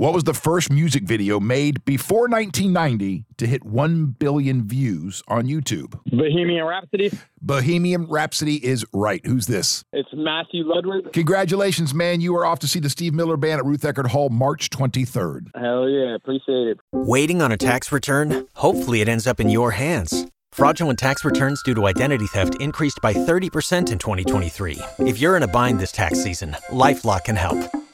What was the first music video made before 1990 to hit 1 billion views on YouTube? Bohemian Rhapsody. Bohemian Rhapsody is right. Who's this? It's Matthew Ludwig. Congratulations, man. You are off to see the Steve Miller Band at Ruth Eckerd Hall March 23rd. Hell yeah, appreciate it. Waiting on a tax return? Hopefully, it ends up in your hands. Fraudulent tax returns due to identity theft increased by 30% in 2023. If you're in a bind this tax season, LifeLock can help.